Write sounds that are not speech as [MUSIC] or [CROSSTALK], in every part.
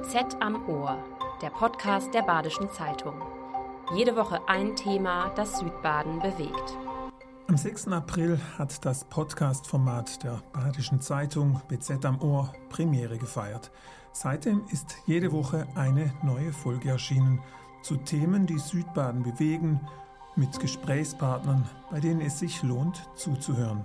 BZ am Ohr, der Podcast der Badischen Zeitung. Jede Woche ein Thema, das Südbaden bewegt. Am 6. April hat das Podcast-Format der Badischen Zeitung BZ am Ohr Premiere gefeiert. Seitdem ist jede Woche eine neue Folge erschienen zu Themen, die Südbaden bewegen, mit Gesprächspartnern, bei denen es sich lohnt zuzuhören.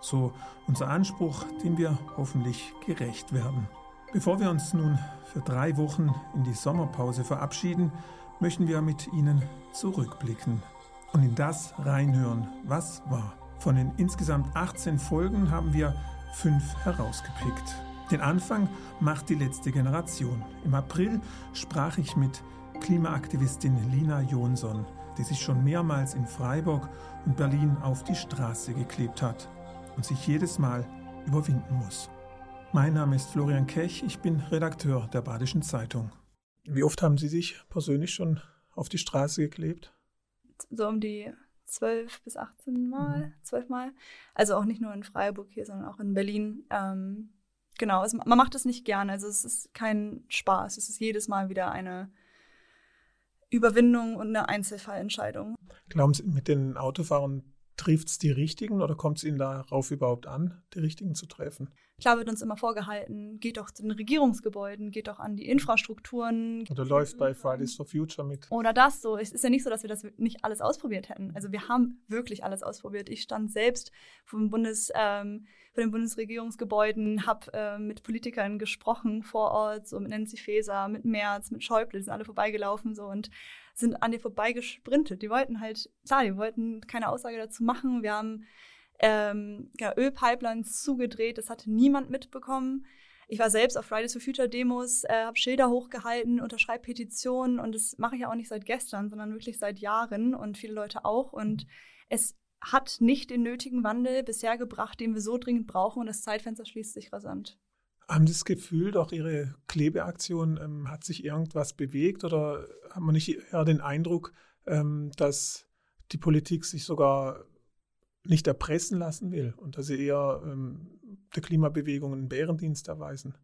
So unser Anspruch, dem wir hoffentlich gerecht werden. Bevor wir uns nun für drei Wochen in die Sommerpause verabschieden, möchten wir mit Ihnen zurückblicken und in das reinhören, was war. Von den insgesamt 18 Folgen haben wir fünf herausgepickt. Den Anfang macht die letzte Generation. Im April sprach ich mit Klimaaktivistin Lina Jonsson, die sich schon mehrmals in Freiburg und Berlin auf die Straße geklebt hat und sich jedes Mal überwinden muss. Mein Name ist Florian Kech, ich bin Redakteur der Badischen Zeitung. Wie oft haben Sie sich persönlich schon auf die Straße geklebt? So um die 12 bis 18 Mal, mhm. Mal. Also auch nicht nur in Freiburg hier, sondern auch in Berlin. Ähm, genau, es, man macht es nicht gerne. Also es ist kein Spaß. Es ist jedes Mal wieder eine Überwindung und eine Einzelfallentscheidung. Glauben Sie, mit den Autofahrern trifft es die Richtigen oder kommt es Ihnen darauf überhaupt an, die Richtigen zu treffen? Klar wird uns immer vorgehalten, geht doch zu den Regierungsgebäuden, geht doch an die Infrastrukturen. Oder läuft bei Fridays for Future mit. Oder das so. Es ist ja nicht so, dass wir das nicht alles ausprobiert hätten. Also wir haben wirklich alles ausprobiert. Ich stand selbst vom Bundes, ähm, vor den Bundesregierungsgebäuden, habe äh, mit Politikern gesprochen vor Ort, so mit Nancy Faeser, mit Merz, mit Schäuble, die sind alle vorbeigelaufen so und sind an dir vorbeigesprintet. Die wollten halt, klar, die wollten keine Aussage dazu machen. Wir haben ähm, ja, Ölpipelines zugedreht. Das hatte niemand mitbekommen. Ich war selbst auf Fridays for Future Demos, äh, habe Schilder hochgehalten, unterschreibe Petitionen und das mache ich ja auch nicht seit gestern, sondern wirklich seit Jahren und viele Leute auch. Und es hat nicht den nötigen Wandel bisher gebracht, den wir so dringend brauchen und das Zeitfenster schließt sich rasant. Haben Sie das Gefühl, doch Ihre Klebeaktion ähm, hat sich irgendwas bewegt oder haben wir nicht eher den Eindruck, ähm, dass die Politik sich sogar nicht erpressen lassen will und dass sie eher ähm, der Klimabewegung einen Bärendienst erweisen.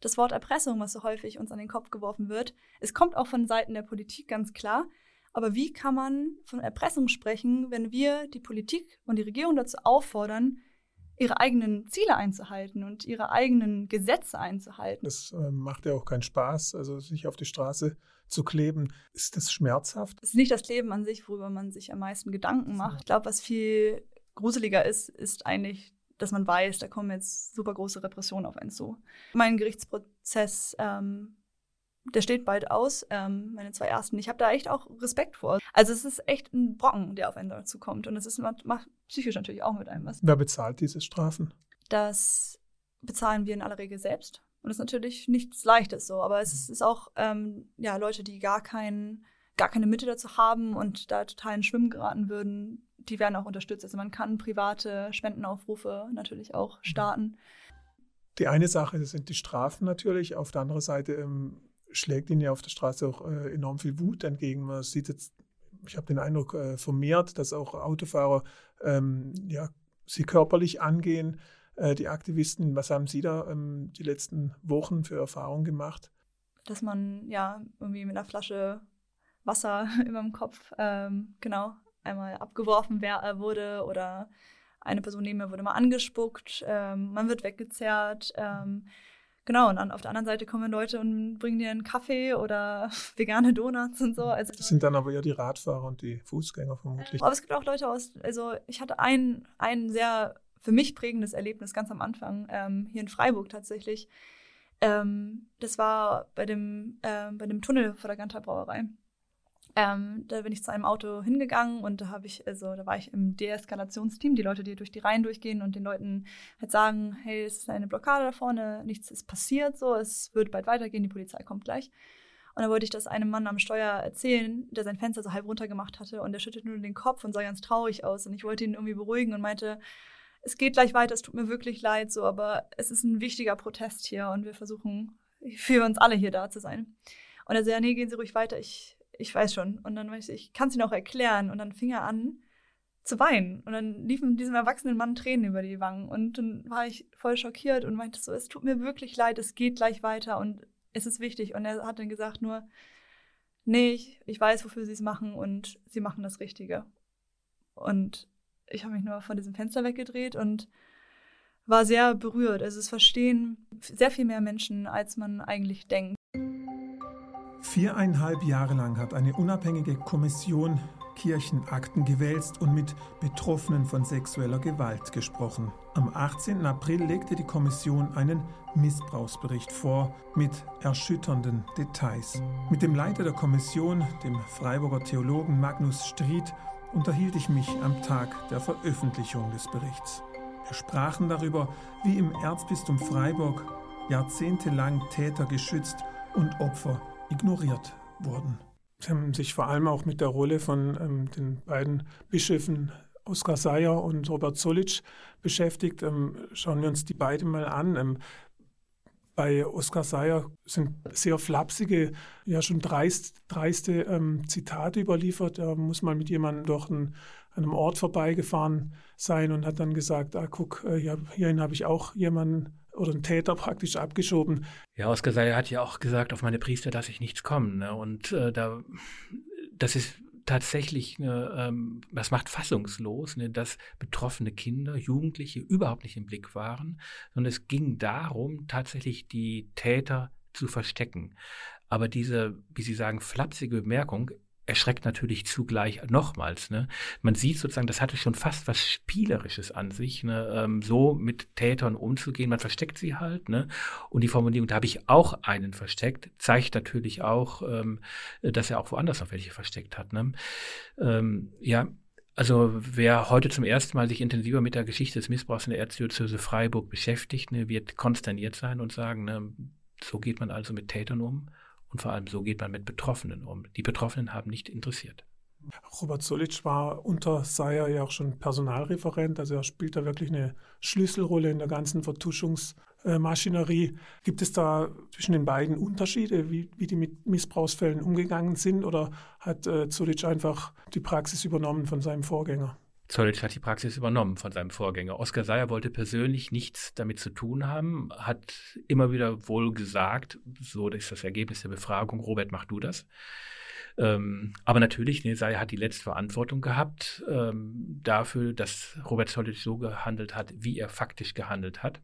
Das Wort Erpressung, was so häufig uns an den Kopf geworfen wird, es kommt auch von Seiten der Politik ganz klar. Aber wie kann man von Erpressung sprechen, wenn wir die Politik und die Regierung dazu auffordern, ihre eigenen Ziele einzuhalten und ihre eigenen Gesetze einzuhalten? Das äh, macht ja auch keinen Spaß, also sich auf die Straße zu kleben. Ist das schmerzhaft? Es ist nicht das Kleben an sich, worüber man sich am meisten Gedanken macht. Ich glaube, was viel gruseliger ist, ist eigentlich, dass man weiß, da kommen jetzt super große Repressionen auf einen zu. Mein Gerichtsprozess, ähm, der steht bald aus, ähm, meine zwei ersten. Ich habe da echt auch Respekt vor. Also es ist echt ein Brocken, der auf einen dazu kommt. Und es ist macht psychisch natürlich auch mit einem was. Wer bezahlt diese Strafen? Das bezahlen wir in aller Regel selbst. Und das ist natürlich nichts Leichtes so, aber es ist, ist auch ähm, ja, Leute, die gar, kein, gar keine Mitte dazu haben und da total in Schwimmen geraten würden, die werden auch unterstützt. Also man kann private Spendenaufrufe natürlich auch mhm. starten. Die eine Sache sind die Strafen natürlich. Auf der anderen Seite ähm, schlägt ihnen ja auf der Straße auch äh, enorm viel Wut entgegen. Man sieht jetzt, ich habe den Eindruck äh, vermehrt, dass auch Autofahrer ähm, ja, sie körperlich angehen. Äh, die Aktivisten, was haben Sie da ähm, die letzten Wochen für Erfahrungen gemacht? Dass man ja irgendwie mit einer Flasche Wasser [LAUGHS] über dem Kopf ähm, genau einmal abgeworfen äh, wurde oder eine Person neben mir wurde mal angespuckt, ähm, man wird weggezerrt. Ähm, genau, und dann auf der anderen Seite kommen Leute und bringen dir einen Kaffee oder [LAUGHS] vegane Donuts und so. Also, das sind dann aber eher die Radfahrer und die Fußgänger vermutlich. Aber es gibt auch Leute aus, also ich hatte ein, ein sehr für mich prägendes Erlebnis ganz am Anfang, ähm, hier in Freiburg tatsächlich. Ähm, das war bei dem, äh, bei dem Tunnel vor der Ganter Brauerei. Ähm, da bin ich zu einem Auto hingegangen und da habe ich, also da war ich im Deeskalationsteam, die Leute, die durch die Reihen durchgehen und den Leuten halt sagen, hey, es ist eine Blockade da vorne, nichts ist passiert, so, es wird bald weitergehen, die Polizei kommt gleich. Und dann wollte ich das einem Mann am Steuer erzählen, der sein Fenster so halb runtergemacht hatte und der schüttet nur den Kopf und sah ganz traurig aus. Und ich wollte ihn irgendwie beruhigen und meinte, es geht gleich weiter, es tut mir wirklich leid, so, aber es ist ein wichtiger Protest hier und wir versuchen für uns alle hier da zu sein. Und er sagt, ja, nee, gehen Sie ruhig weiter, ich, ich weiß schon. Und dann meinte ich, ich kann es Ihnen auch erklären. Und dann fing er an zu weinen. Und dann liefen diesem erwachsenen Mann Tränen über die Wangen. Und dann war ich voll schockiert und meinte so, es tut mir wirklich leid, es geht gleich weiter. Und es ist wichtig. Und er hat dann gesagt nur, nee, ich, ich weiß, wofür sie es machen und sie machen das Richtige. Und ich habe mich nur von diesem Fenster weggedreht und war sehr berührt. Also es verstehen sehr viel mehr Menschen, als man eigentlich denkt. Viereinhalb Jahre lang hat eine unabhängige Kommission Kirchenakten gewälzt und mit Betroffenen von sexueller Gewalt gesprochen. Am 18. April legte die Kommission einen Missbrauchsbericht vor mit erschütternden Details. Mit dem Leiter der Kommission, dem Freiburger Theologen Magnus Stried, unterhielt ich mich am Tag der Veröffentlichung des Berichts. Wir sprachen darüber, wie im Erzbistum Freiburg jahrzehntelang Täter geschützt und Opfer ignoriert wurden. Sie haben sich vor allem auch mit der Rolle von ähm, den beiden Bischöfen Oskar Seyer und Robert Solic beschäftigt. Ähm, schauen wir uns die beiden mal an. Ähm, bei Oskar Seyer sind sehr flapsige, ja schon dreist, dreiste ähm, Zitate überliefert. Er muss mal mit jemandem durch einen, einem Ort vorbeigefahren sein und hat dann gesagt, ah, guck, äh, hierhin habe ich auch jemanden oder einen Täter praktisch abgeschoben. Ja, Oskar Seyer hat ja auch gesagt, auf meine Priester lasse ich nichts kommen. Ne? Und äh, da, das ist tatsächlich, ne, ähm, das macht fassungslos, ne, dass betroffene Kinder, Jugendliche überhaupt nicht im Blick waren, sondern es ging darum, tatsächlich die Täter zu verstecken. Aber diese, wie Sie sagen, flapsige Bemerkung erschreckt natürlich zugleich nochmals. Ne? Man sieht sozusagen, das hatte schon fast was Spielerisches an sich, ne? ähm, so mit Tätern umzugehen. Man versteckt sie halt. Ne? Und die Formulierung, da habe ich auch einen versteckt, zeigt natürlich auch, ähm, dass er auch woanders noch welche versteckt hat. Ne? Ähm, ja, also wer heute zum ersten Mal sich intensiver mit der Geschichte des Missbrauchs in der Erzdiözese Freiburg beschäftigt, ne, wird konsterniert sein und sagen, ne, so geht man also mit Tätern um. Und vor allem so geht man mit Betroffenen um. Die Betroffenen haben nicht interessiert. Robert Solic war unter Seyer ja auch schon Personalreferent, also er spielt da wirklich eine Schlüsselrolle in der ganzen Vertuschungsmaschinerie. Gibt es da zwischen den beiden Unterschiede, wie, wie die mit Missbrauchsfällen umgegangen sind, oder hat äh, Solic einfach die Praxis übernommen von seinem Vorgänger? Zollitsch hat die Praxis übernommen von seinem Vorgänger. Oskar Seyer wollte persönlich nichts damit zu tun haben, hat immer wieder wohl gesagt, so ist das Ergebnis der Befragung, Robert, mach du das. Ähm, aber natürlich, ne, Seyer hat die letzte Verantwortung gehabt ähm, dafür, dass Robert Zollitsch so gehandelt hat, wie er faktisch gehandelt hat.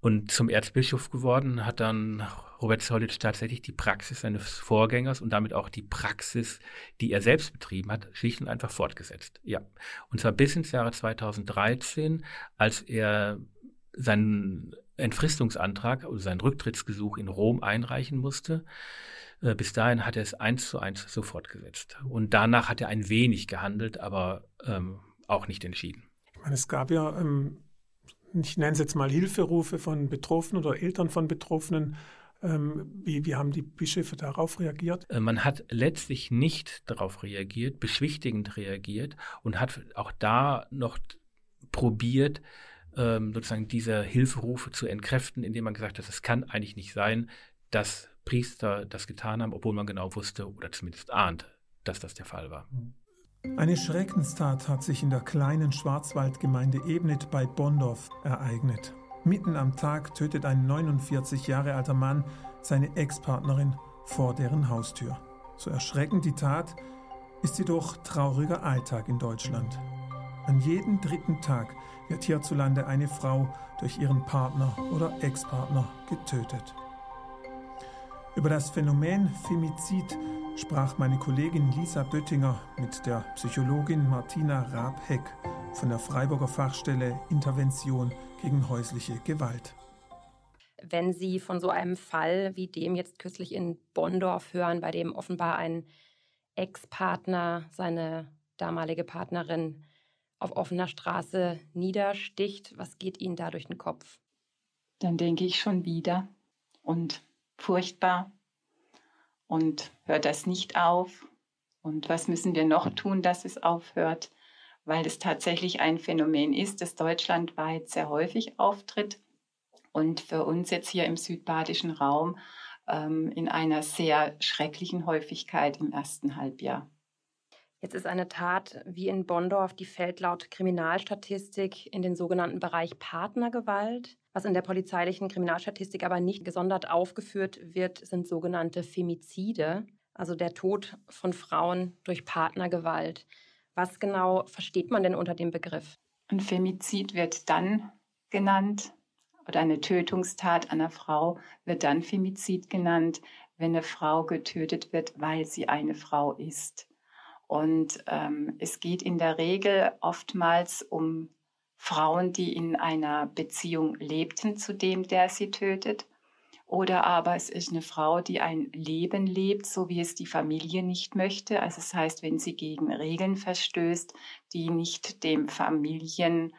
Und zum Erzbischof geworden hat dann Robert Zollitsch tatsächlich die Praxis seines Vorgängers und damit auch die Praxis, die er selbst betrieben hat, schlicht und einfach fortgesetzt. Ja. Und zwar bis ins Jahre 2013, als er seinen Entfristungsantrag oder sein Rücktrittsgesuch in Rom einreichen musste. Äh, bis dahin hat er es eins zu eins so fortgesetzt. Und danach hat er ein wenig gehandelt, aber ähm, auch nicht entschieden. Ich meine, es gab ja ähm, ich nenne es jetzt mal Hilferufe von Betroffenen oder Eltern von Betroffenen. Ähm, wie, wie haben die Bischöfe darauf reagiert? Äh, man hat letztlich nicht darauf reagiert, beschwichtigend reagiert und hat auch da noch probiert, ähm, sozusagen diese Hilferufe zu entkräften, indem man gesagt hat, es kann eigentlich nicht sein, dass Priester das getan haben, obwohl man genau wusste oder zumindest ahnt, dass das der Fall war. Mhm. Eine Schreckenstat hat sich in der kleinen Schwarzwaldgemeinde Ebnet bei Bondorf ereignet. Mitten am Tag tötet ein 49 Jahre alter Mann seine Ex-Partnerin vor deren Haustür. So erschreckend die Tat, ist jedoch trauriger Alltag in Deutschland. An jedem dritten Tag wird hierzulande eine Frau durch ihren Partner oder Ex-Partner getötet. Über das Phänomen Femizid sprach meine Kollegin Lisa Böttinger mit der Psychologin Martina Raab-Heck von der Freiburger Fachstelle Intervention gegen häusliche Gewalt. Wenn Sie von so einem Fall wie dem jetzt kürzlich in Bonndorf hören, bei dem offenbar ein Ex-Partner seine damalige Partnerin auf offener Straße niedersticht, was geht Ihnen da durch den Kopf? Dann denke ich schon wieder und furchtbar und hört das nicht auf? Und was müssen wir noch tun, dass es aufhört? Weil es tatsächlich ein Phänomen ist, das deutschlandweit sehr häufig auftritt und für uns jetzt hier im südbadischen Raum ähm, in einer sehr schrecklichen Häufigkeit im ersten Halbjahr. Jetzt ist eine Tat wie in Bonndorf, die fällt laut Kriminalstatistik in den sogenannten Bereich Partnergewalt. Was in der polizeilichen Kriminalstatistik aber nicht gesondert aufgeführt wird, sind sogenannte Femizide, also der Tod von Frauen durch Partnergewalt. Was genau versteht man denn unter dem Begriff? Ein Femizid wird dann genannt, oder eine Tötungstat einer Frau wird dann Femizid genannt, wenn eine Frau getötet wird, weil sie eine Frau ist. Und ähm, es geht in der Regel oftmals um Frauen, die in einer Beziehung lebten zu dem, der sie tötet. Oder aber es ist eine Frau, die ein Leben lebt, so wie es die Familie nicht möchte. Also das heißt, wenn sie gegen Regeln verstößt, die nicht dem Familien,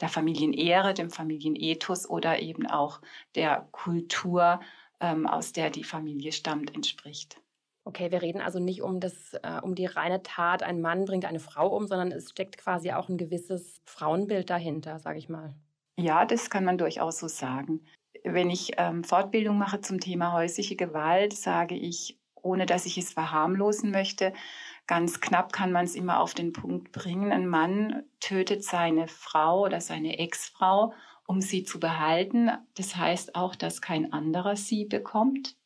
der Familienehre, dem Familienethos oder eben auch der Kultur, ähm, aus der die Familie stammt, entspricht. Okay, wir reden also nicht um, das, äh, um die reine Tat, ein Mann bringt eine Frau um, sondern es steckt quasi auch ein gewisses Frauenbild dahinter, sage ich mal. Ja, das kann man durchaus so sagen. Wenn ich ähm, Fortbildung mache zum Thema häusliche Gewalt, sage ich, ohne dass ich es verharmlosen möchte, ganz knapp kann man es immer auf den Punkt bringen. Ein Mann tötet seine Frau oder seine Ex-Frau, um sie zu behalten. Das heißt auch, dass kein anderer sie bekommt.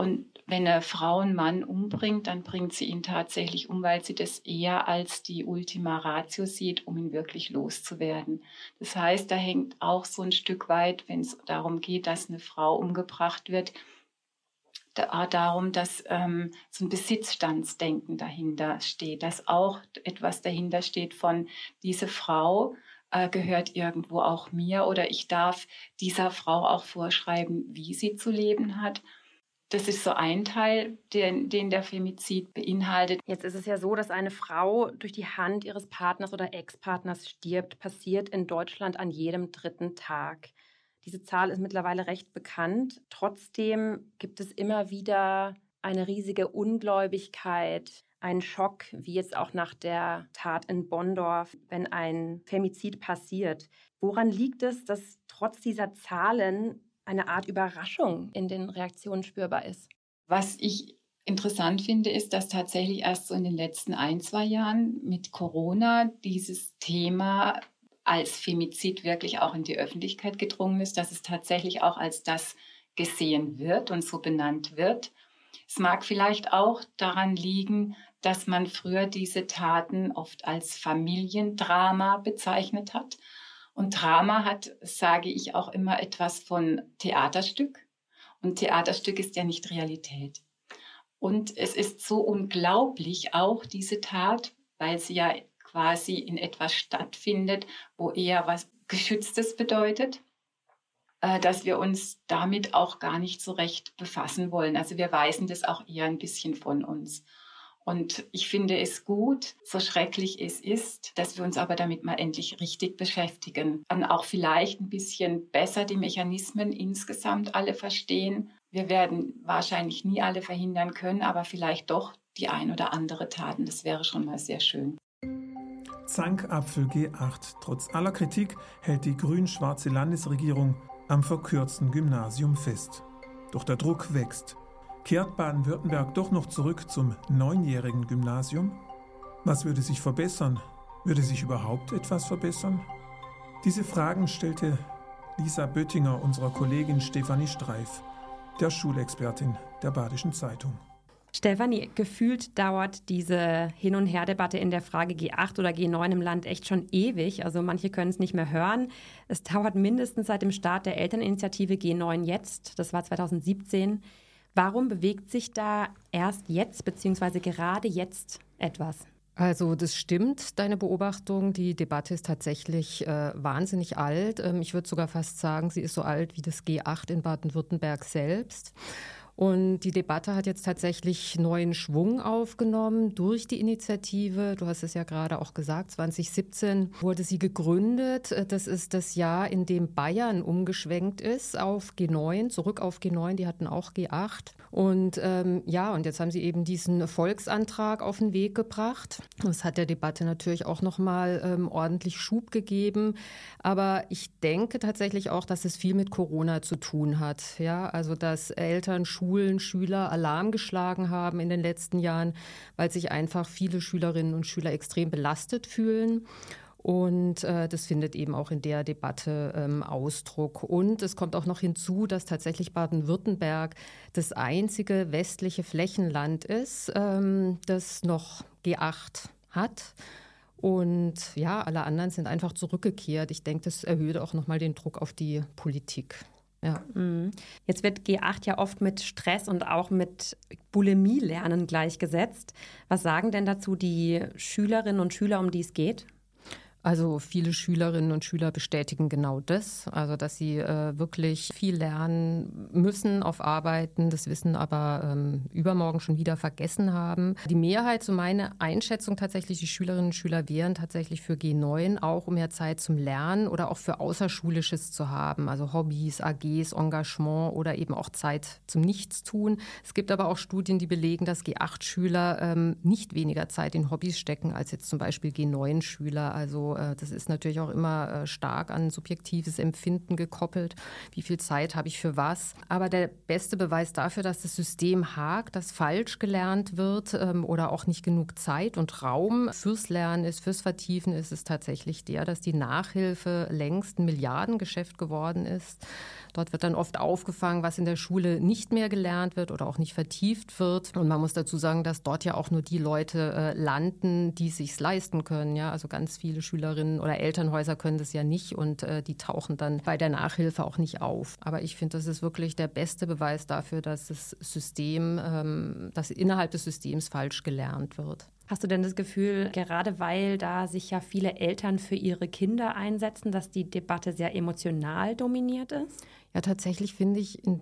Und wenn eine Frau einen Mann umbringt, dann bringt sie ihn tatsächlich um, weil sie das eher als die Ultima Ratio sieht, um ihn wirklich loszuwerden. Das heißt, da hängt auch so ein Stück weit, wenn es darum geht, dass eine Frau umgebracht wird, da, darum, dass ähm, so ein Besitzstandsdenken dahinter steht, dass auch etwas dahinter steht von diese Frau äh, gehört irgendwo auch mir oder ich darf dieser Frau auch vorschreiben, wie sie zu leben hat das ist so ein Teil, den, den der Femizid beinhaltet. Jetzt ist es ja so, dass eine Frau durch die Hand ihres Partners oder Ex-Partners stirbt, passiert in Deutschland an jedem dritten Tag. Diese Zahl ist mittlerweile recht bekannt. Trotzdem gibt es immer wieder eine riesige Ungläubigkeit, einen Schock, wie jetzt auch nach der Tat in Bonndorf, wenn ein Femizid passiert. Woran liegt es, dass trotz dieser Zahlen eine Art Überraschung in den Reaktionen spürbar ist. Was ich interessant finde, ist, dass tatsächlich erst so in den letzten ein, zwei Jahren mit Corona dieses Thema als Femizid wirklich auch in die Öffentlichkeit gedrungen ist, dass es tatsächlich auch als das gesehen wird und so benannt wird. Es mag vielleicht auch daran liegen, dass man früher diese Taten oft als Familiendrama bezeichnet hat und Drama hat, sage ich auch immer, etwas von Theaterstück. Und Theaterstück ist ja nicht Realität. Und es ist so unglaublich auch diese Tat, weil sie ja quasi in etwas stattfindet, wo eher was Geschütztes bedeutet, äh, dass wir uns damit auch gar nicht so recht befassen wollen. Also wir weisen das auch eher ein bisschen von uns. Und ich finde es gut, so schrecklich es ist, dass wir uns aber damit mal endlich richtig beschäftigen. Und auch vielleicht ein bisschen besser die Mechanismen insgesamt alle verstehen. Wir werden wahrscheinlich nie alle verhindern können, aber vielleicht doch die ein oder andere Taten. Das wäre schon mal sehr schön. Zankapfel G8. Trotz aller Kritik hält die grün-schwarze Landesregierung am verkürzten Gymnasium fest. Doch der Druck wächst. Kehrt Baden-Württemberg doch noch zurück zum neunjährigen Gymnasium? Was würde sich verbessern? Würde sich überhaupt etwas verbessern? Diese Fragen stellte Lisa Böttinger unserer Kollegin Stefanie Streif, der Schulexpertin der Badischen Zeitung. Stefanie, gefühlt dauert diese Hin- und Her-Debatte in der Frage G8 oder G9 im Land echt schon ewig. Also manche können es nicht mehr hören. Es dauert mindestens seit dem Start der Elterninitiative G9 jetzt. Das war 2017. Warum bewegt sich da erst jetzt bzw. gerade jetzt etwas? Also das stimmt, deine Beobachtung. Die Debatte ist tatsächlich äh, wahnsinnig alt. Ähm, ich würde sogar fast sagen, sie ist so alt wie das G8 in Baden-Württemberg selbst. Und die Debatte hat jetzt tatsächlich neuen Schwung aufgenommen durch die Initiative. Du hast es ja gerade auch gesagt, 2017 wurde sie gegründet. Das ist das Jahr, in dem Bayern umgeschwenkt ist auf G9, zurück auf G9. Die hatten auch G8. Und ähm, ja, und jetzt haben sie eben diesen Volksantrag auf den Weg gebracht. Das hat der Debatte natürlich auch nochmal ähm, ordentlich Schub gegeben. Aber ich denke tatsächlich auch, dass es viel mit Corona zu tun hat. Ja, also dass Eltern, Schulen, Schüler Alarm geschlagen haben in den letzten Jahren, weil sich einfach viele Schülerinnen und Schüler extrem belastet fühlen. Und äh, das findet eben auch in der Debatte ähm, Ausdruck. Und es kommt auch noch hinzu, dass tatsächlich Baden-Württemberg das einzige westliche Flächenland ist, ähm, das noch G8 hat. Und ja, alle anderen sind einfach zurückgekehrt. Ich denke, das erhöht auch nochmal den Druck auf die Politik. Ja. Mhm. Jetzt wird G8 ja oft mit Stress und auch mit Bulimie-Lernen gleichgesetzt. Was sagen denn dazu die Schülerinnen und Schüler, um die es geht? Also viele Schülerinnen und Schüler bestätigen genau das, also dass sie äh, wirklich viel lernen müssen auf Arbeiten, das Wissen aber ähm, übermorgen schon wieder vergessen haben. Die Mehrheit, so meine Einschätzung tatsächlich, die Schülerinnen und Schüler wären tatsächlich für G9 auch, um mehr Zeit zum Lernen oder auch für Außerschulisches zu haben, also Hobbys, AGs, Engagement oder eben auch Zeit zum Nichtstun. Es gibt aber auch Studien, die belegen, dass G8-Schüler ähm, nicht weniger Zeit in Hobbys stecken als jetzt zum Beispiel G9-Schüler. Also äh, das ist natürlich auch immer äh, stark an subjektives Empfinden gekoppelt. Wie viel Zeit habe ich für was? Aber der beste Beweis dafür, dass das System hakt, dass falsch gelernt wird ähm, oder auch nicht genug Zeit und Raum fürs Lernen ist, fürs Vertiefen ist, ist tatsächlich der, dass die Nachhilfe längst ein Milliardengeschäft geworden ist. Dort wird dann oft aufgefangen, was in der Schule nicht mehr gelernt wird oder auch nicht vertieft wird. Und man muss dazu sagen, dass dort ja auch nur die Leute äh, landen, die sich leisten können. Ja, also ganz viele Schülerinnen oder Elternhäuser können das ja nicht und äh, die tauchen dann bei der Nachhilfe auch nicht auf. Aber ich finde, das ist wirklich der beste Beweis dafür, dass das System, ähm, dass innerhalb des Systems falsch gelernt wird. Hast du denn das Gefühl, gerade weil da sich ja viele Eltern für ihre Kinder einsetzen, dass die Debatte sehr emotional dominiert ist? Ja, tatsächlich finde ich, im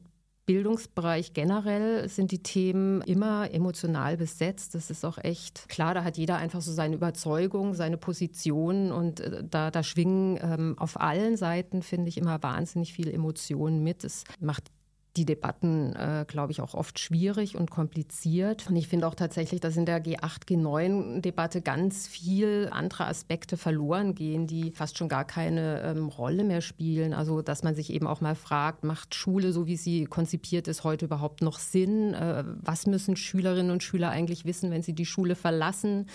Bildungsbereich generell sind die Themen immer emotional besetzt. Das ist auch echt klar, da hat jeder einfach so seine Überzeugung, seine Position und äh, da, da schwingen ähm, auf allen Seiten, finde ich, immer wahnsinnig viele Emotionen mit. Es macht die Debatten, äh, glaube ich, auch oft schwierig und kompliziert. Und ich finde auch tatsächlich, dass in der G8, G9-Debatte ganz viel andere Aspekte verloren gehen, die fast schon gar keine ähm, Rolle mehr spielen. Also, dass man sich eben auch mal fragt, macht Schule, so wie sie konzipiert ist, heute überhaupt noch Sinn? Äh, was müssen Schülerinnen und Schüler eigentlich wissen, wenn sie die Schule verlassen?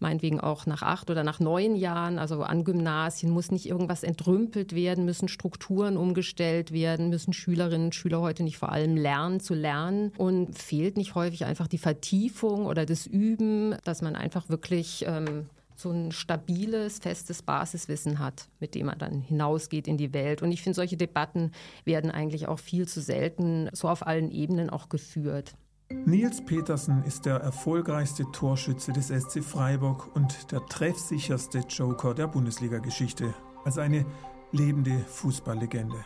Meinetwegen auch nach acht oder nach neun Jahren, also an Gymnasien, muss nicht irgendwas entrümpelt werden, müssen Strukturen umgestellt werden, müssen Schülerinnen und Schüler heute nicht vor allem lernen zu lernen und fehlt nicht häufig einfach die Vertiefung oder das Üben, dass man einfach wirklich ähm, so ein stabiles, festes Basiswissen hat, mit dem man dann hinausgeht in die Welt. Und ich finde, solche Debatten werden eigentlich auch viel zu selten so auf allen Ebenen auch geführt. Nils Petersen ist der erfolgreichste Torschütze des SC Freiburg und der treffsicherste Joker der Bundesliga-Geschichte. Als eine lebende Fußballlegende.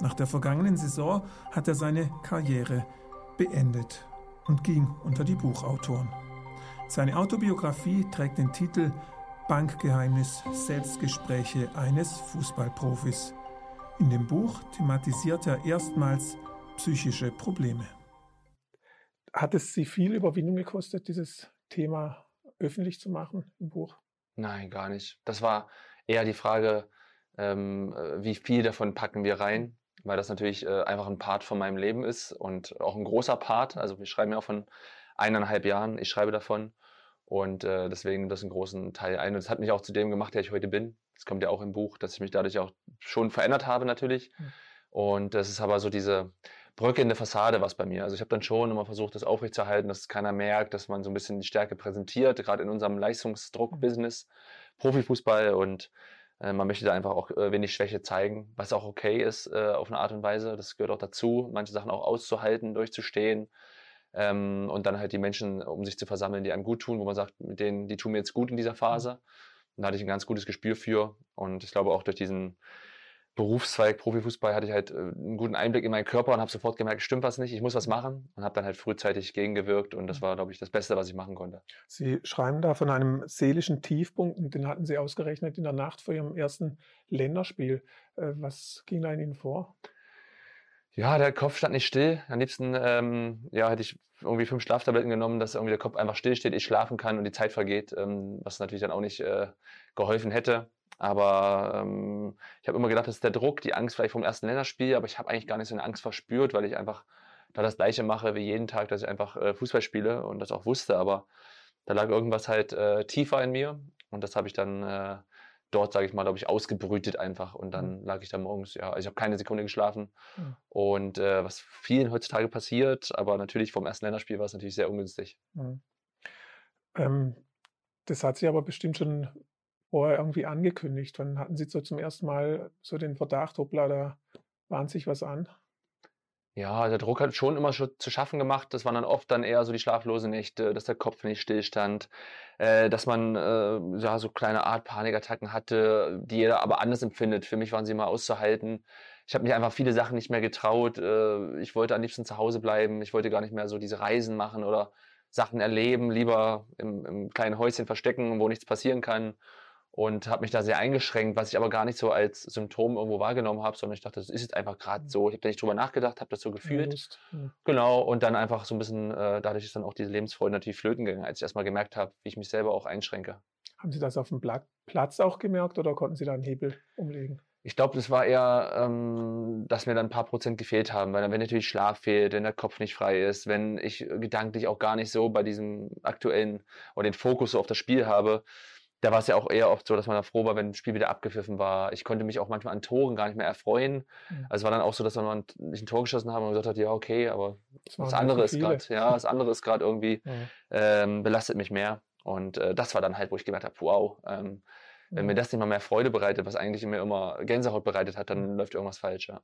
Nach der vergangenen Saison hat er seine Karriere beendet und ging unter die Buchautoren. Seine Autobiografie trägt den Titel Bankgeheimnis Selbstgespräche eines Fußballprofis. In dem Buch thematisiert er erstmals psychische Probleme. Hat es Sie viel Überwindung gekostet, dieses Thema öffentlich zu machen im Buch? Nein, gar nicht. Das war eher die Frage, ähm, äh, wie viel davon packen wir rein, weil das natürlich äh, einfach ein Part von meinem Leben ist und auch ein großer Part. Also wir schreiben ja auch von eineinhalb Jahren, ich schreibe davon und äh, deswegen nimmt das einen großen Teil ein. Und es hat mich auch zu dem gemacht, der ich heute bin. Das kommt ja auch im Buch, dass ich mich dadurch auch schon verändert habe natürlich. Mhm. Und das ist aber so diese bröckelnde Fassade was bei mir. Also ich habe dann schon immer versucht, das aufrechtzuerhalten, dass keiner merkt, dass man so ein bisschen die Stärke präsentiert, gerade in unserem Leistungsdruck-Business, Profifußball und äh, man möchte da einfach auch äh, wenig Schwäche zeigen, was auch okay ist äh, auf eine Art und Weise. Das gehört auch dazu, manche Sachen auch auszuhalten, durchzustehen ähm, und dann halt die Menschen um sich zu versammeln, die einem gut tun, wo man sagt, mit denen, die tun mir jetzt gut in dieser Phase. Und da hatte ich ein ganz gutes Gespür für und ich glaube auch durch diesen Berufszweig Profifußball hatte ich halt äh, einen guten Einblick in meinen Körper und habe sofort gemerkt, stimmt was nicht, ich muss was machen und habe dann halt frühzeitig gegengewirkt und das mhm. war, glaube ich, das Beste, was ich machen konnte. Sie schreiben da von einem seelischen Tiefpunkt und den hatten Sie ausgerechnet in der Nacht vor Ihrem ersten Länderspiel. Äh, was ging da in Ihnen vor? Ja, der Kopf stand nicht still. Am liebsten ähm, ja, hätte ich irgendwie fünf Schlaftabletten genommen, dass irgendwie der Kopf einfach still steht, ich schlafen kann und die Zeit vergeht, ähm, was natürlich dann auch nicht äh, geholfen hätte. Aber ähm, ich habe immer gedacht, das ist der Druck, die Angst vielleicht vom ersten Länderspiel, aber ich habe eigentlich gar nicht so eine Angst verspürt, weil ich einfach da das Gleiche mache wie jeden Tag, dass ich einfach äh, Fußball spiele und das auch wusste. Aber da lag irgendwas halt äh, tiefer in mir und das habe ich dann äh, dort, sage ich mal, glaube ich, ausgebrütet einfach. Und dann lag ich da morgens, ja, also ich habe keine Sekunde geschlafen. Mhm. Und äh, was vielen heutzutage passiert, aber natürlich vom ersten Länderspiel war es natürlich sehr ungünstig. Mhm. Ähm, das hat sich aber bestimmt schon vorher irgendwie angekündigt. Wann hatten Sie so zum ersten Mal so den Verdacht, hoppla, da bahnt sich was an? Ja, der Druck hat schon immer schon zu schaffen gemacht. Das waren dann oft dann eher so die schlaflosen Nächte, dass der Kopf nicht stillstand, äh, dass man äh, ja so kleine Art Panikattacken hatte, die jeder aber anders empfindet. Für mich waren sie immer auszuhalten. Ich habe mich einfach viele Sachen nicht mehr getraut. Äh, ich wollte am liebsten zu Hause bleiben. Ich wollte gar nicht mehr so diese Reisen machen oder Sachen erleben, lieber im, im kleinen Häuschen verstecken, wo nichts passieren kann und habe mich da sehr eingeschränkt, was ich aber gar nicht so als Symptom irgendwo wahrgenommen habe, sondern ich dachte, das ist jetzt einfach gerade so. Ich habe da nicht drüber nachgedacht, habe das so gefühlt. Ja, Genau, und dann einfach so ein bisschen, äh, dadurch ist dann auch diese Lebensfreude natürlich flöten gegangen, als ich erstmal gemerkt habe, wie ich mich selber auch einschränke. Haben Sie das auf dem Platz auch gemerkt oder konnten Sie da einen Hebel umlegen? Ich glaube, das war eher, ähm, dass mir dann ein paar Prozent gefehlt haben, weil dann, wenn natürlich Schlaf fehlt, wenn der Kopf nicht frei ist, wenn ich gedanklich auch gar nicht so bei diesem aktuellen oder den Fokus so auf das Spiel habe, da war es ja auch eher oft so, dass man da froh war, wenn das Spiel wieder abgepfiffen war. Ich konnte mich auch manchmal an Toren gar nicht mehr erfreuen. Mhm. Also es war dann auch so, dass wir mal nicht ein Tor geschossen haben und gesagt hat, ja, okay, aber das, das andere ist gerade, ja, das andere ist gerade irgendwie, mhm. ähm, belastet mich mehr. Und äh, das war dann halt, wo ich gemerkt habe, wow, ähm, wenn mhm. mir das nicht mal mehr Freude bereitet, was eigentlich mir immer Gänsehaut bereitet hat, dann läuft irgendwas falsch, ja.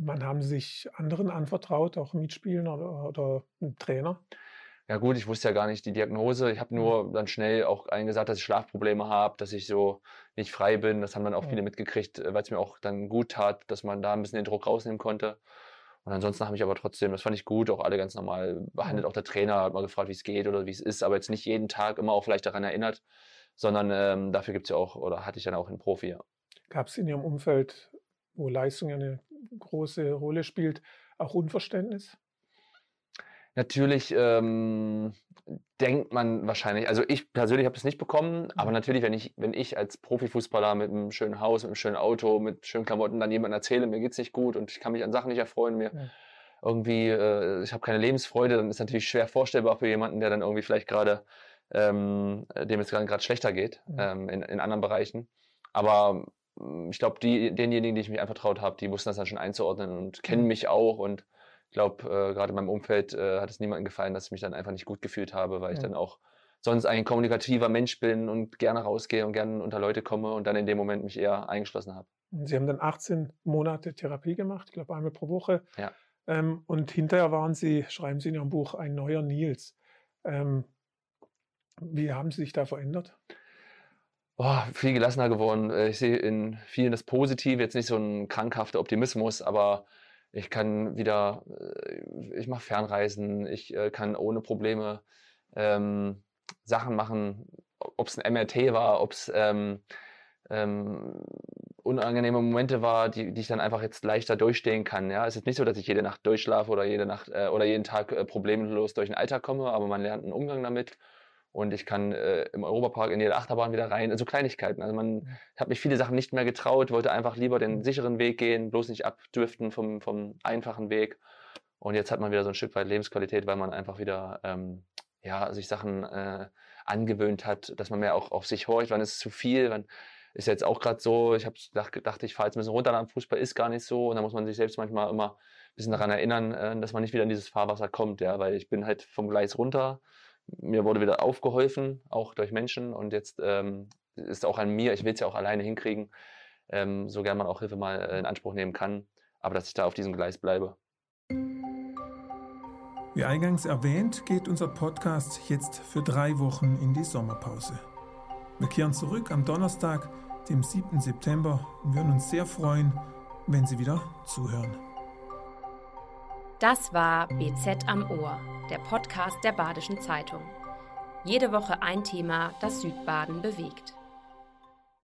Wann haben Sie sich anderen anvertraut, auch Mitspielen oder, oder einem Trainer? Ja gut, ich wusste ja gar nicht die Diagnose. Ich habe mhm. nur dann schnell auch eingesagt, dass ich Schlafprobleme habe, dass ich so nicht frei bin. Das haben dann auch viele mitgekriegt, äh, weil es mir auch dann gut tat, dass man da ein bisschen den Druck rausnehmen konnte. Und ansonsten habe ich aber trotzdem, das fand ich gut, auch alle ganz normal behandelt. Auch der Trainer hat mal gefragt, wie es geht oder wie es ist, aber jetzt nicht jeden Tag immer auch vielleicht daran erinnert, sondern ähm, dafür gibt es ja auch, oder hatte ich dann auch einen Profi. Ja. Gab es in Ihrem Umfeld, wo Leistung eine große Rolle spielt, auch Unverständnis? Natürlich ähm, denkt man wahrscheinlich, also ich persönlich habe es nicht bekommen, aber mhm. natürlich, wenn ich, wenn ich als Profifußballer mit einem schönen Haus, mit einem schönen Auto, mit schönen Klamotten dann jemandem erzähle, mir geht es nicht gut und ich kann mich an Sachen nicht erfreuen, mir ja. irgendwie, äh, ich habe keine Lebensfreude, dann ist natürlich schwer vorstellbar für jemanden, der dann irgendwie vielleicht gerade, ähm, dem es gerade schlechter geht, ja. ähm, in, in anderen Bereichen. Aber mm, ich glaube, die, denjenigen, die ich mich anvertraut habe, die wussten das dann schon einzuordnen und kennen mich auch und ich glaube, äh, gerade in meinem Umfeld äh, hat es niemandem gefallen, dass ich mich dann einfach nicht gut gefühlt habe, weil ich dann auch sonst ein kommunikativer Mensch bin und gerne rausgehe und gerne unter Leute komme und dann in dem Moment mich eher eingeschlossen habe. Sie haben dann 18 Monate Therapie gemacht, ich glaube einmal pro Woche. Ja. Ähm, und hinterher waren Sie, schreiben Sie in Ihrem Buch, ein neuer Nils. Ähm, wie haben Sie sich da verändert? Oh, viel gelassener geworden. Äh, ich sehe in vielen das Positive, jetzt nicht so ein krankhafter Optimismus, aber ich kann wieder, äh, ich mache Fernreisen, ich äh, kann ohne Probleme ähm, Sachen machen, ob es ein MRT war, ob es ähm, ähm, unangenehme Momente war, die, die ich dann einfach jetzt leichter durchstehen kann. Ja, es ist nicht so, dass ich jede Nacht durchschlafe oder jede Nacht äh, oder jeden Tag äh, problemlos durch den Alltag komme, aber man lernt einen Umgang damit und ich kann äh, im Europapark in jede Achterbahn wieder rein. Also Kleinigkeiten. Also man hat mich viele Sachen nicht mehr getraut, wollte einfach lieber den sicheren Weg gehen, bloß nicht abdriften vom, vom einfachen Weg. Und jetzt hat man wieder so ein Stück weit Lebensqualität, weil man einfach wieder ähm, ja, sich Sachen äh, angewöhnt hat, dass man mehr auch auf sich horcht, wann ist es zu viel, wann ist jetzt auch gerade so, ich habe gedacht, ich fahre jetzt ein bisschen runter am Fußball, ist gar nicht so. Und da muss man sich selbst manchmal immer ein bisschen daran erinnern, äh, dass man nicht wieder in dieses Fahrwasser kommt, ja, weil ich bin halt vom Gleis runter mir wurde wieder aufgeholfen, auch durch Menschen. Und jetzt ähm, ist auch an mir, ich will es ja auch alleine hinkriegen, ähm, so gern man auch Hilfe mal in Anspruch nehmen kann, aber dass ich da auf diesem Gleis bleibe. Wie eingangs erwähnt, geht unser Podcast jetzt für drei Wochen in die Sommerpause. Wir kehren zurück am Donnerstag, dem 7. September und würden uns sehr freuen, wenn Sie wieder zuhören. Das war BZ am Ohr, der Podcast der Badischen Zeitung. Jede Woche ein Thema, das Südbaden bewegt.